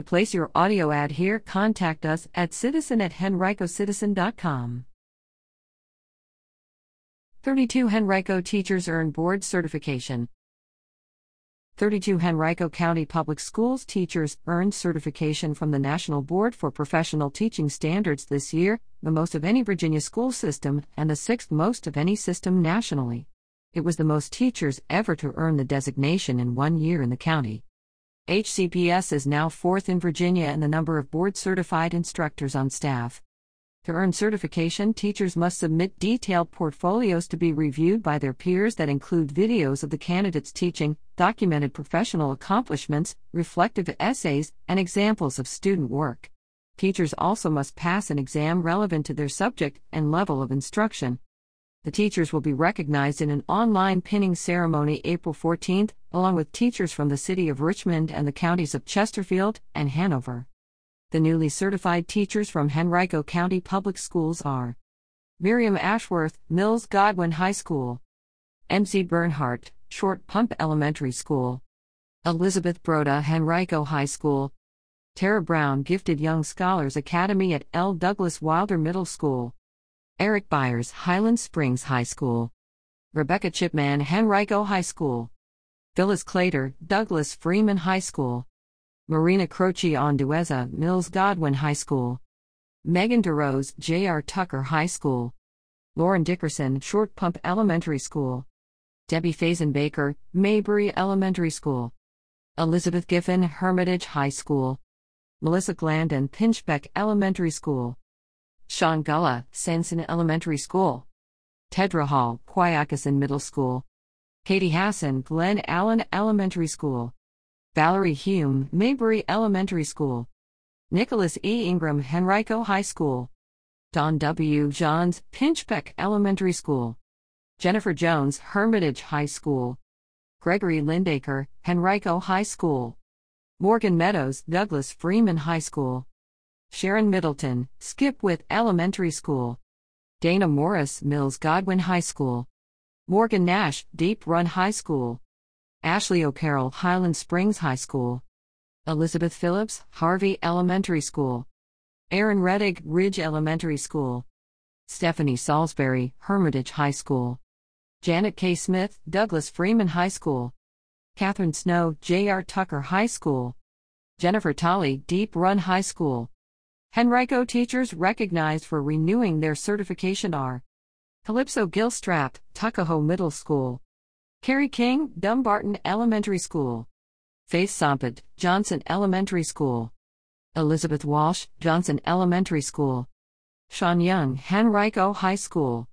To place your audio ad here, contact us at citizen at henricocitizen.com. 32 Henrico teachers earn board certification. 32 Henrico County Public Schools teachers earned certification from the National Board for Professional Teaching Standards this year, the most of any Virginia school system and the sixth most of any system nationally. It was the most teachers ever to earn the designation in one year in the county. HCPS is now fourth in Virginia in the number of board certified instructors on staff. To earn certification, teachers must submit detailed portfolios to be reviewed by their peers that include videos of the candidates teaching, documented professional accomplishments, reflective essays, and examples of student work. Teachers also must pass an exam relevant to their subject and level of instruction. The teachers will be recognized in an online pinning ceremony April 14th, along with teachers from the city of Richmond and the counties of Chesterfield and Hanover. The newly certified teachers from Henrico County Public Schools are Miriam Ashworth, Mills Godwin High School, MC Bernhardt, Short Pump Elementary School, Elizabeth Broda, Henrico High School, Tara Brown, Gifted Young Scholars Academy at L. Douglas Wilder Middle School, Eric Byers, Highland Springs High School, Rebecca Chipman, Henrico High School, Phyllis Clater, Douglas Freeman High School. Marina Croce Ondueza, Mills Godwin High School. Megan DeRose, J.R. Tucker High School. Lauren Dickerson, Short Pump Elementary School. Debbie Faison Baker, Maybeury Elementary School. Elizabeth Giffen, Hermitage High School. Melissa Glandon, Pinchbeck Elementary School. Sean Gulla, Sandston Elementary School. Tedra Hall, Quioccasin Middle School. Katie Hassan, Glen Allen Elementary School. Valerie Hume, Maybeury Elementary School. Nicholas E. Ingram, Henrico High School. Don W. Johns, Pinchbeck Elementary School. Jennifer Jones, Hermitage High School. Gregory Lindaker, Henrico High School. Morgan Meadows, Douglas Freeman High School. Sharon Middleton, Skipwith Elementary School. Dana Morris, Mills Godwin High School. Morgan Nash, Deep Run High School. Ashley O'Carroll, Highland Springs High School. Elizabeth Phillips, Harvie Elementary School. Aaron Reddick, Ridge Elementary School. Stephanie Salisbury, Hermitage High School. Janet K. Smith, Douglas Freeman High School. Catherine Snow, J.R. Tucker High School. Jennifer Tolley, Deep Run High School. Henrico teachers recognized for renewing their certification are Calypso Gilstrap, Tuckahoe Middle School. Carrie King, Dumbarton Elementary School. Faith Sompet, Johnson Elementary School. Elizabeth Walsh, Johnson Elementary School. Sean Young, Henrico High School.